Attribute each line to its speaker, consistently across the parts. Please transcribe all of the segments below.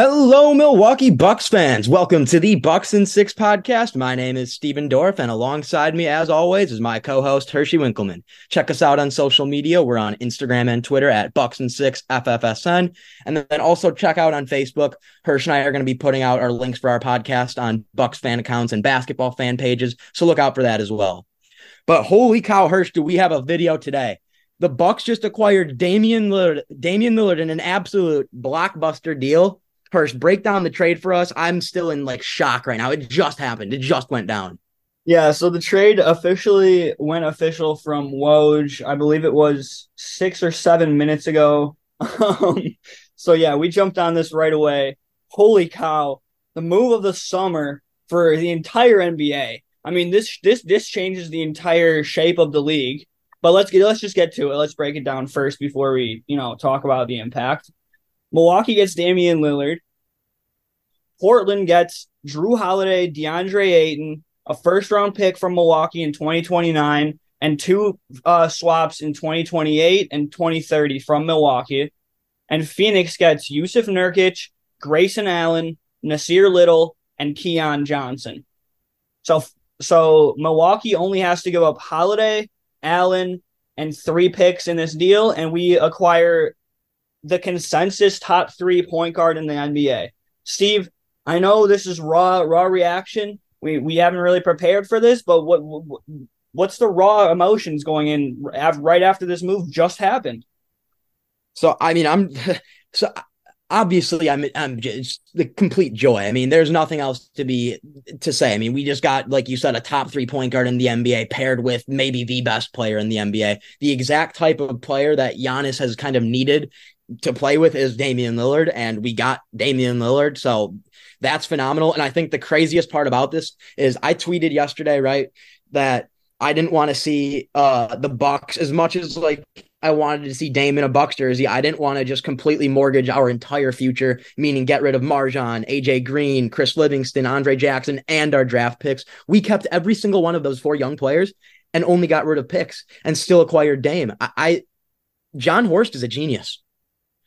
Speaker 1: Hello, Milwaukee Bucks fans. Welcome to the Bucks and Six podcast. My name is Steven Dorff, and alongside me, as always, is my co-host Hershey Winkleman. Check us out on social media. We're on Instagram and Twitter at Bucks and Six FFSN, and then also check out on Facebook. Hersh and I are going to be putting out our links for our podcast on Bucks fan accounts and basketball fan pages, so look out for that as well. But holy cow, Hersh, do we have a video today? The Bucks just acquired Damian Lillard, Damian Lillard in an absolute blockbuster deal First, break down the trade for us. I'm still in like shock right now. It just happened. It just went down.
Speaker 2: Yeah, so the trade officially went official from Woj. I believe it was six or seven minutes ago. Um, so yeah, we jumped on this right away. Holy cow! The move of the summer for the entire NBA. I mean, this this this changes the entire shape of the league. But let's get let's just get to it. Let's break it down first before we you know talk about the impact. Milwaukee gets Damian Lillard. Portland gets Jrue Holiday, DeAndre Ayton, a first round pick from Milwaukee in 2029, and two uh, swaps in 2028 and 2030 from Milwaukee. And Phoenix gets Jusuf Nurkic, Grayson Allen, Nassir Little, and Keon Johnson. So, so Milwaukee only has to give up Holiday, Allen, and three picks in this deal, and we acquire the consensus top three point guard in the NBA. Steve, I know this is raw raw reaction. We we haven't really prepared for this, but what, what what's the raw emotions going in right after this move just happened?
Speaker 1: So I mean, I'm so obviously I'm I'm just the complete joy. I mean, there's nothing else to be to say. I mean, we just got like you said a top 3 point guard in the NBA paired with maybe the best player in the NBA. The exact type of player that Giannis has kind of needed to play with is Damian Lillard, and we got Damian Lillard. So that's phenomenal. And I think the craziest part about this is I tweeted yesterday, right, that I didn't want to see uh the Bucks as much as like I wanted to see Dame in a Bucks jersey. I didn't want to just completely mortgage our entire future, meaning get rid of MarJon, AJ Green, Chris Livingston, Andre Jackson, and our draft picks. We kept every single one of those four young players and only got rid of picks and still acquired Dame. I, I Jon Horst is a genius.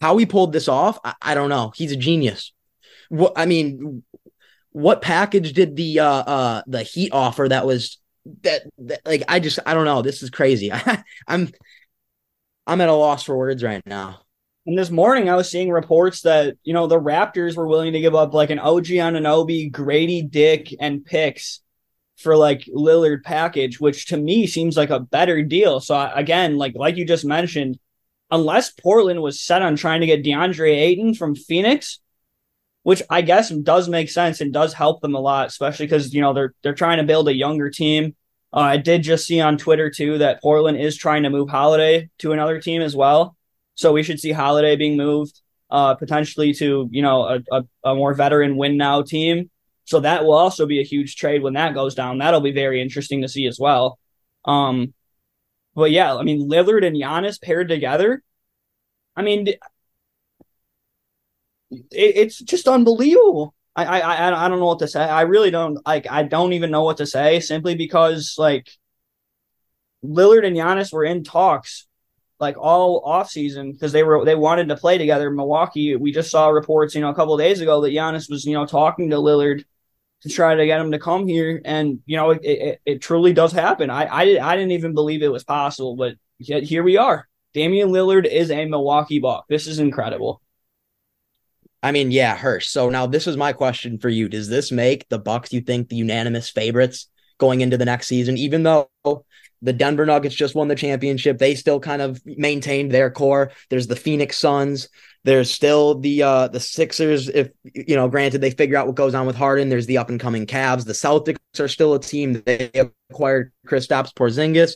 Speaker 1: How he pulled this off, I, I don't know. He's a genius. What I mean, what package did the uh uh the Heat offer that was that, that like I just I don't know. This is crazy. I'm I'm at a loss for words right now.
Speaker 2: And this morning, I was seeing reports that you know the Raptors were willing to give up like an OG on an Anunoby, Gradey Dick, and picks for like Lillard package, which to me seems like a better deal. So again, like like you just mentioned, unless Portland was set on trying to get DeAndre Ayton from Phoenix, which I guess does make sense and does help them a lot, especially because you know they're they're trying to build a younger team. Uh, I did just see on Twitter too that Portland is trying to move Holiday to another team as well, so we should see Holiday being moved uh, potentially to you know a, a, a more veteran win now team. So that will also be a huge trade when that goes down. That'll be very interesting to see as well. Um, but yeah, I mean, Lillard and Giannis paired together. I mean, it, it's just unbelievable. I, I I don't know what to say. I really don't like. I don't even know what to say. Simply because like Lillard and Giannis were in talks like all off season because they were they wanted to play together. Milwaukee. We just saw reports, you know, a couple days ago that Giannis was you know talking to Lillard to try to get him to come here, and you know it, it, it truly does happen. I I, I didn't even believe it was possible, but yet here we are. Damian Lillard is a Milwaukee Buck. This is incredible.
Speaker 1: I mean, yeah, Hersh. So now this is my question for you. Does this make the Bucks you think the unanimous favorites going into the next season, even though the Denver Nuggets just won the championship, they still kind of maintained their core. There's the Phoenix Suns, there's still the uh the Sixers. If you know, granted, they figure out what goes on with Harden. There's the up and coming Cavs. The Celtics are still a team. They acquired Kristaps Porzingis.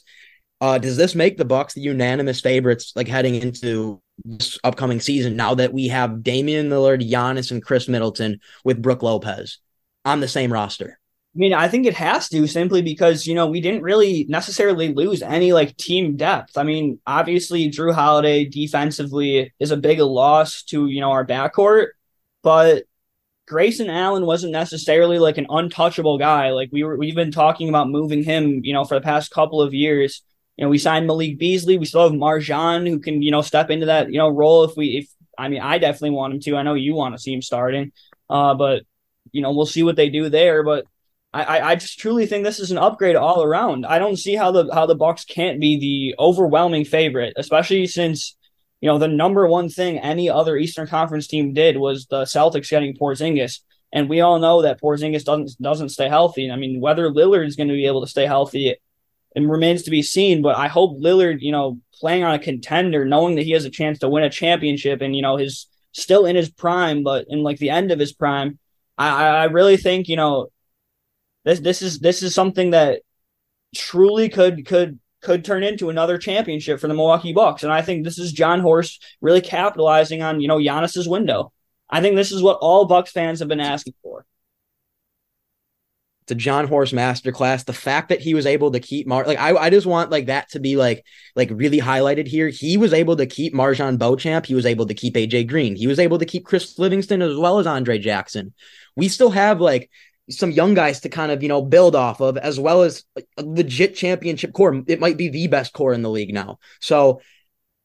Speaker 1: Uh, does this make the Bucks the unanimous favorites like heading into this upcoming season? Now that we have Damian Lillard, Giannis, and Khris Middleton with Brook Lopez on the same roster.
Speaker 2: I mean, I think it has to simply because, you know, we didn't really necessarily lose any like team depth. I mean, obviously Jrue Holiday defensively is a big loss to, you know, our backcourt, but Grayson Allen wasn't necessarily like an untouchable guy. Like we were we've been talking about moving him, you know, for the past couple of years. You know, we signed Malik Beasley. We still have MarJon who can, you know, step into that, you know, role if we if I mean, I definitely want him to. I know you want to see him starting, uh, but you know, we'll see what they do there. But I, I just truly think this is an upgrade all around. I don't see how the how the Bucks can't be the overwhelming favorite, especially since you know the number one thing any other Eastern Conference team did was the Celtics getting Porzingis, and we all know that Porzingis doesn't doesn't stay healthy. I mean, whether Lillard is going to be able to stay healthy, it remains to be seen. But I hope Lillard, you know, playing on a contender, knowing that he has a chance to win a championship, and you know, his still in his prime, but in like the end of his prime, I I really think you know this this is this is something that truly could could could turn into another championship for the Milwaukee Bucks. And I think this is Jon Horst really capitalizing on, you know, Giannis's window. I think this is what all Bucks fans have been asking for.
Speaker 1: It's a Jon Horst masterclass. The fact that he was able to keep Mar like I, I just want like that to be like like really highlighted here. He was able to keep MarJon Beauchamp. He was able to keep AJ Green. He was able to keep Chris Livingston as well as Andre Jackson. We still have like some young guys to kind of you know build off of, as well as a legit championship core. It might be the best core in the league now. So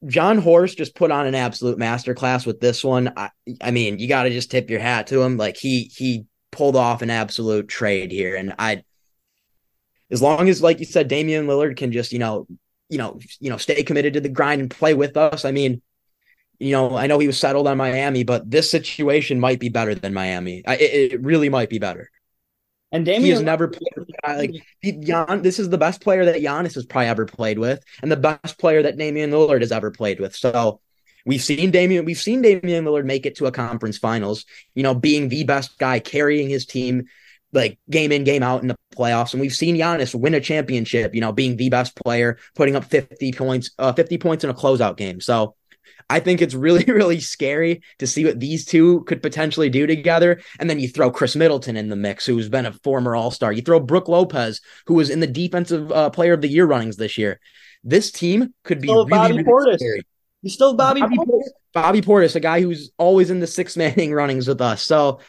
Speaker 1: Jon Horst just put on an absolute masterclass with this one. I, I mean, you got to just tip your hat to him. Like he he pulled off an absolute trade here, and I, as long as like you said, Damian Lillard can just you know you know you know stay committed to the grind and play with us. I mean, you know, I know he was settled on Miami, but this situation might be better than Miami. I, it, it really might be better. And Damian he has never played like Jan, this is the best player that Giannis has probably ever played with, and the best player that Damian Lillard has ever played with. So we've seen Damian, we've seen Damian Lillard make it to a conference finals, you know, being the best guy, carrying his team like game in, game out in the playoffs. And we've seen Giannis win a championship, you know, being the best player, putting up 50 points, uh, 50 points in a closeout game. So I think it's really, really scary to see what these two could potentially do together. And then you throw Khris Middleton in the mix, who's been a former All Star. You throw Brook Lopez, who was in the Defensive uh, Player of the Year runnings this year. This team could be still really, really Portis. scary.
Speaker 2: He's still Bobby, Bobby Portis. Portis.
Speaker 1: Bobby Portis, a guy who's always in the six manning runnings with us. So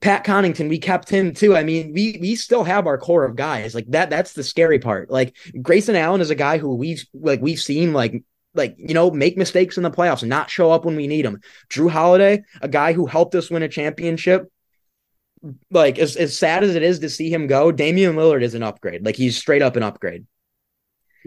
Speaker 1: Pat Connaughton, we kept him too. I mean, we we still have our core of guys like that. That's the scary part. Like Grayson Allen is a guy who we've like we've seen like like you know make mistakes in the playoffs and not show up when we need them. Jrue Holiday, a guy who helped us win a championship. Like as, as sad as it is to see him go, Damian Lillard is an upgrade. Like he's straight up an upgrade.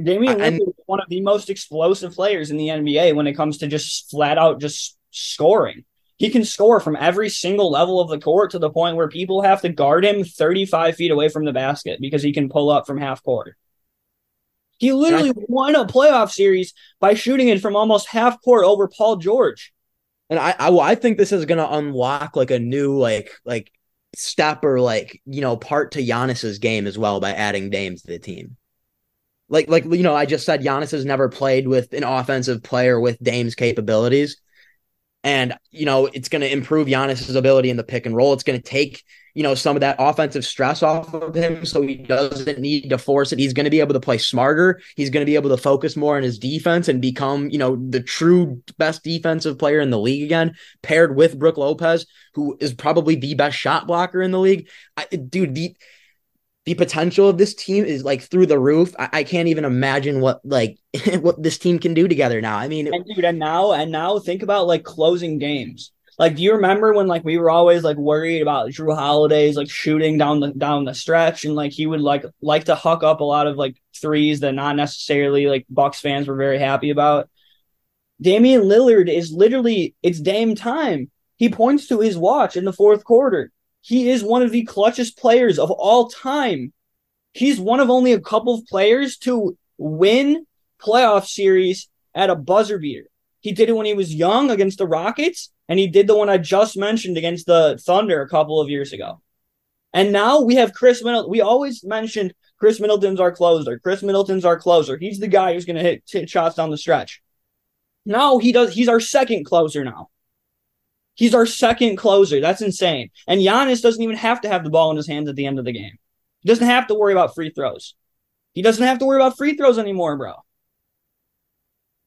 Speaker 2: Damian Lillard is one of the most explosive players in the NBA when it comes to just flat out just scoring. He can score from every single level of the court to the point where people have to guard him 35 feet away from the basket because he can pull up from half court. He literally I, won a playoff series by shooting it from almost half court over Paul George.
Speaker 1: And I, I, I think this is going to unlock like a new like like step or like you know part to Giannis's game as well by adding Dame to the team. Like like you know, I just said Giannis has never played with an offensive player with Dame's capabilities. And, you know, it's going to improve Giannis's ability in the pick and roll. It's going to take you know, some of that offensive stress off of him so he doesn't need to force it. He's going to be able to play smarter. He's going to be able to focus more on his defense and become, you know, the true best defensive player in the league again, paired with Brook Lopez, who is probably the best shot blocker in the league. I, dude, the the potential of this team is like through the roof. I, I can't even imagine what like what this team can do together now. I mean,
Speaker 2: and dude, and now and now think about like closing games like, do you remember when like we were always like worried about Jrue Holiday's like shooting down the down the stretch and like he would like like to huck up a lot of like threes that not necessarily like Bucks fans were very happy about. Damian Lillard is literally it's Dame time. He points to his watch in the fourth quarter. He is one of the clutchest players of all time. He's one of only a couple of players to win playoff series at a buzzer beater. He did it when he was young against the Rockets, and he did the one I just mentioned against the Thunder a couple of years ago. And now we have Khris Middleton. We always mentioned Khris Middleton's our closer. Khris Middleton's our closer. He's the guy who's going to hit, hit shots down the stretch. Now he does. He's our second closer now. He's our second closer. That's insane. And Giannis doesn't even have to have the ball in his hands at the end of the game. He doesn't have to worry about free throws. He doesn't have to worry about free throws anymore, bro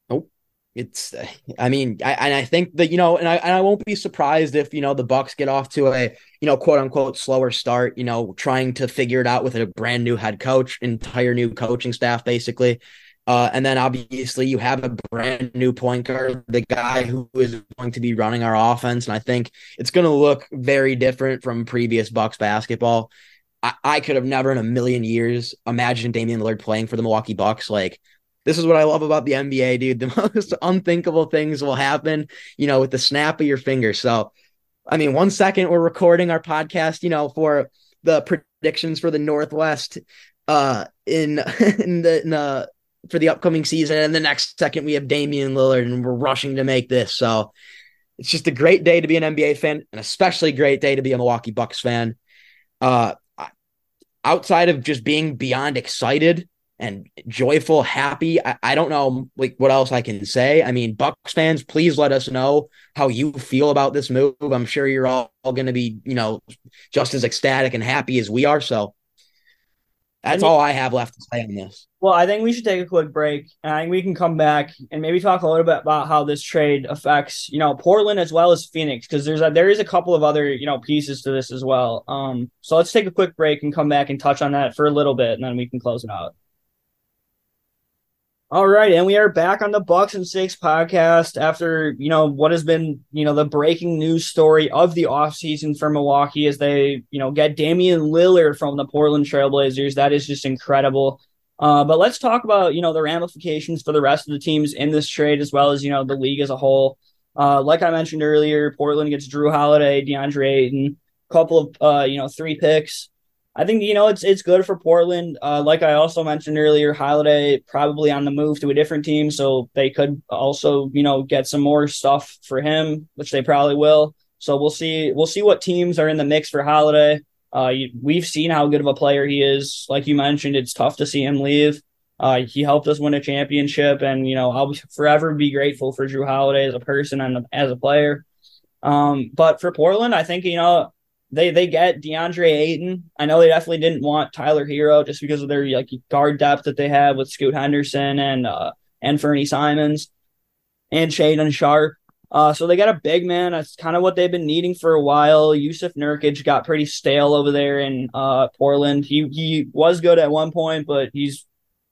Speaker 2: Nope.
Speaker 1: it's i mean I, and i think that you know and I, and I won't be surprised if you know the bucks get off to a you know quote unquote slower start you know trying to figure it out with a brand new head coach entire new coaching staff basically Uh, and then obviously you have a brand new point guard, the guy who is going to be running our offense. And I think it's going to look very different from previous Bucks basketball. I, I could have never in a million years imagined Damian Lillard playing for the Milwaukee Bucks. Like, this is what I love about the NBA, dude. The most unthinkable things will happen, you know, with the snap of your finger. So, I mean, one second we're recording our podcast, you know, for the predictions for the Northwest uh in in the, in the for the upcoming season and the next second we have Damian Lillard and we're rushing to make this so it's just a great day to be an NBA fan and especially great day to be a Milwaukee Bucks fan uh outside of just being beyond excited and joyful, happy. I, I, don't know like what else I can say. I mean, Bucks fans, please let us know how you feel about this move. I'm sure you're all, all going to be, you know, just as ecstatic and happy as we are. So that's I mean, all I have left to say on this.
Speaker 2: Well, I think we should take a quick break, and I think we can come back and maybe talk a little bit about how this trade affects, you know, Portland as well as Phoenix, because there's a, there is a couple of other, you know, pieces to this as well. Um, so let's take a quick break and come back and touch on that for a little bit, and then we can close it out. All right, and we are back on the Bucks and Six podcast after, you know, what has been, you know, the breaking news story of the offseason for Milwaukee as they, you know, get Damian Lillard from the Portland Trailblazers. That is just incredible. Uh, but let's talk about, you know, the ramifications for the rest of the teams in this trade as well as, you know, the league as a whole. Uh, like I mentioned earlier, Portland gets Jrue Holiday, DeAndre Ayton, a couple of, uh, you know, three picks. I think you know it's it's good for Portland. Uh, like I also mentioned earlier, Holiday probably on the move to a different team, so they could also you know get some more stuff for him, which they probably will. So we'll see. We'll see what teams are in the mix for Holiday. Uh, you, we've seen how good of a player he is. Like you mentioned, it's tough to see him leave. Uh, he helped us win a championship, and you know I'll forever be grateful for Jrue Holiday as a person and as a player. Um, but for Portland, I think you know they they get DeAndre Ayton. I know they definitely didn't want Tyler Herro just because of their like guard depth that they have with Scoot Henderson and uh and Fernie Simons and Shaedon Sharpe. Uh, so they got a big man. That's kind of what they've been needing for a while. Jusuf Nurkic got pretty stale over there in uh, Portland. He he was good at one point, but he's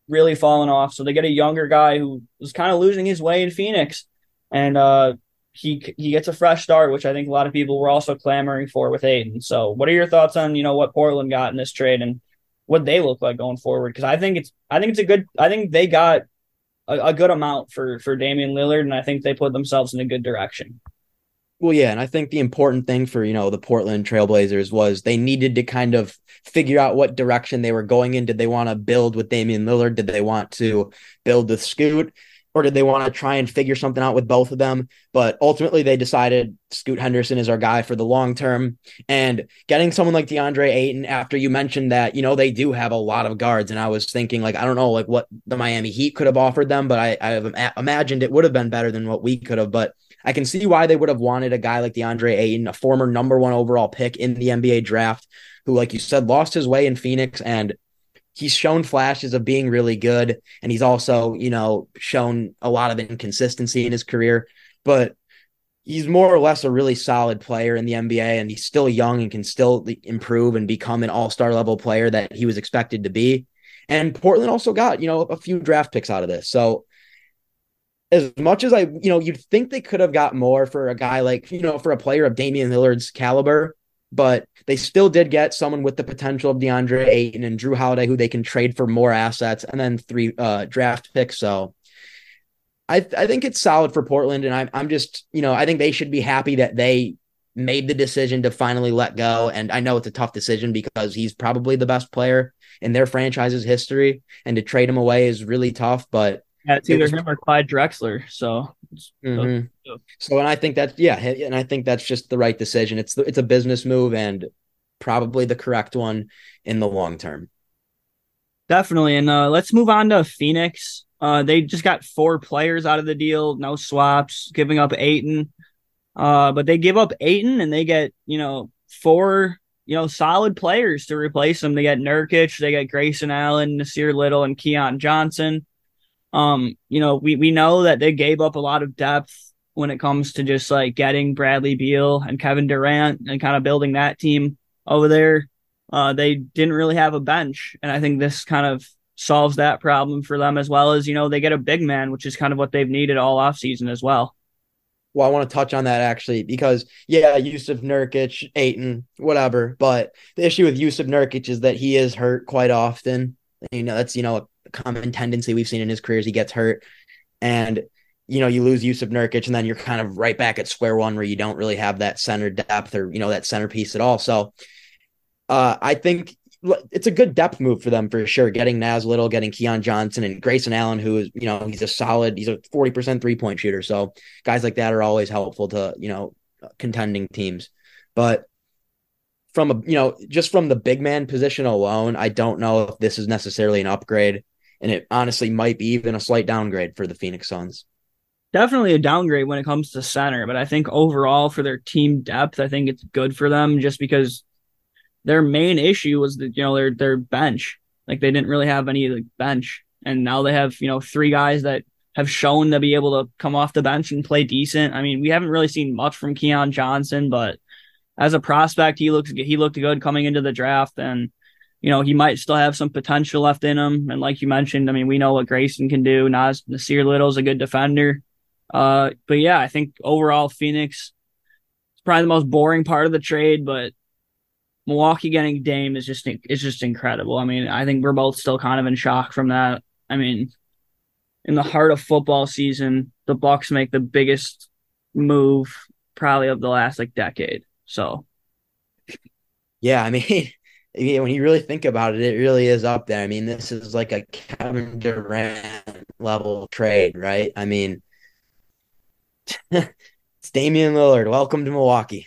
Speaker 2: really fallen off. So they get a younger guy who was kind of losing his way in Phoenix, and uh, he he gets a fresh start, which I think a lot of people were also clamoring for with Ayton. So, what are your thoughts on you know what Portland got in this trade and what they look like going forward? Because I think it's I think it's a good I think they got a, a, good amount for for Damian Lillard, and I think they put themselves in a good direction.
Speaker 1: Well, yeah, and I think the important thing for you know the Portland Trailblazers was they needed to kind of figure out what direction they were going in. Did they want to build with Damian Lillard? Did they want to build with Scoot? Or did they want to try and figure something out with both of them? But ultimately, they decided Scoot Henderson is our guy for the long term. And getting someone like DeAndre Ayton, after you mentioned that, you know, they do have a lot of guards. And I was thinking, like, I don't know, like what the Miami Heat could have offered them, but I, I have imagined it would have been better than what we could have. But I can see why they would have wanted a guy like DeAndre Ayton, a former number one overall pick in the NBA draft, who, like you said, lost his way in Phoenix and he's shown flashes of being really good and he's also you know shown a lot of inconsistency in his career but he's more or less a really solid player in the NBA and he's still young and can still improve and become an all-star level player that he was expected to be. And Portland also got you know a few draft picks out of this. So as much as I you know you'd think they could have got more for a guy like you know for a player of Damian Lillard's caliber but they still did get someone with the potential of DeAndre Ayton and Jrue Holiday, who they can trade for more assets, and then three uh, draft picks. So I I think it's solid for Portland, and I'm I'm just you know I think they should be happy that they made the decision to finally let go. And I know it's a tough decision because he's probably the best player in their franchise's history, and to trade him away is really tough. But
Speaker 2: yeah, it's either it was, him or Clyde Drexler. So,
Speaker 1: mm-hmm. so, and I think that's yeah, and I think that's just the right decision. It's it's a business move and probably the correct one in the long term.
Speaker 2: Definitely, and uh, let's move on to Phoenix. Uh, they just got four players out of the deal, no swaps, giving up Ayton. Uh, but they give up Ayton and they get you know four you know solid players to replace them. They get Nurkic, they get Grayson Allen, Nassir Little, and Keon Johnson. Um, you know, we, we know that they gave up a lot of depth when it comes to just like getting Bradley Beal and Kevin Durant and kind of building that team over there. Uh, they didn't really have a bench. And I think this kind of solves that problem for them as well as, you know, they get a big man, which is kind of what they've needed all offseason as well.
Speaker 1: Well, I want to touch on that actually because yeah, Jusuf Nurkic, Ayton, whatever. But the issue with Jusuf Nurkic is that he is hurt quite often. You know, that's you know common tendency we've seen in his career is he gets hurt. And you know, you lose Jusuf Nurkic and then you're kind of right back at square one where you don't really have that center depth or, you know, that centerpiece at all. So uh, I think it's a good depth move for them for sure. Getting Nas Little, getting Keon Johnson and Grayson Allen, who is, you know, he's a solid, he's a 40% three point shooter. So guys like that are always helpful to, you know, contending teams. But from a, you know, just from the big man position alone, I don't know if this is necessarily an upgrade. And it honestly might be even a slight downgrade for the Phoenix Suns
Speaker 2: definitely a downgrade when it comes to center, but I think overall for their team depth, I think it's good for them just because their main issue was that you know their their bench. Like they didn't really have any like bench, and now they have you know three guys that have shown to be able to come off the bench and play decent. I mean, we haven't really seen much from Keon Johnson, but as a prospect, he looks he looked good coming into the draft, and you know he might still have some potential left in him. And like you mentioned, I mean, we know what Grayson can do. Nas Nassir Little's a good defender. Uh, but yeah, I think overall Phoenix is probably the most boring part of the trade, but Milwaukee getting Dame is just is just incredible. I mean, I think we're both still kind of in shock from that. I mean, in the heart of football season, the Bucks make the biggest move probably of the last like decade. So,
Speaker 1: yeah, I mean, when you really think about it, it really is up there. I mean, this is like a Kevin Durant level trade, right? I mean, it's Damian Lillard. Welcome to Milwaukee.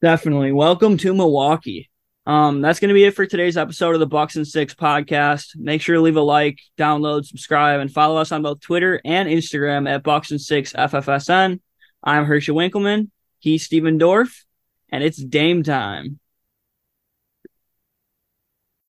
Speaker 2: Definitely. Welcome to Milwaukee. Um, that's going to be it for today's episode of the Bucks and Six podcast. Make sure to leave a like, download, subscribe, and follow us on both Twitter and Instagram at Bucks and Six FFSN. I'm Hershey Winkleman. He's Stephen Dorff, and it's Dame time.